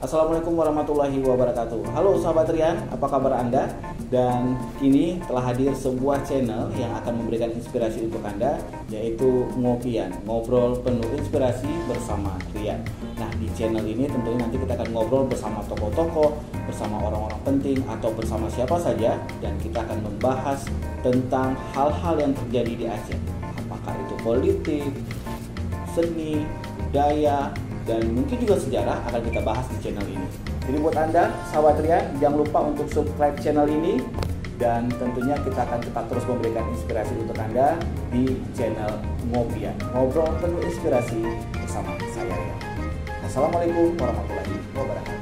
Assalamualaikum warahmatullahi wabarakatuh Halo sahabat Rian, apa kabar Anda? Dan kini telah hadir sebuah channel yang akan memberikan inspirasi untuk Anda Yaitu Ngopian, ngobrol penuh inspirasi bersama Rian Nah di channel ini tentunya nanti kita akan ngobrol bersama tokoh-tokoh Bersama orang-orang penting atau bersama siapa saja Dan kita akan membahas tentang hal-hal yang terjadi di Aceh Apakah itu politik, seni, budaya, dan mungkin juga sejarah akan kita bahas di channel ini. Jadi buat Anda, sahabat Rian, jangan lupa untuk subscribe channel ini dan tentunya kita akan tetap terus memberikan inspirasi untuk Anda di channel Ngopian. Ngobrol penuh inspirasi bersama saya. Assalamualaikum warahmatullahi wabarakatuh.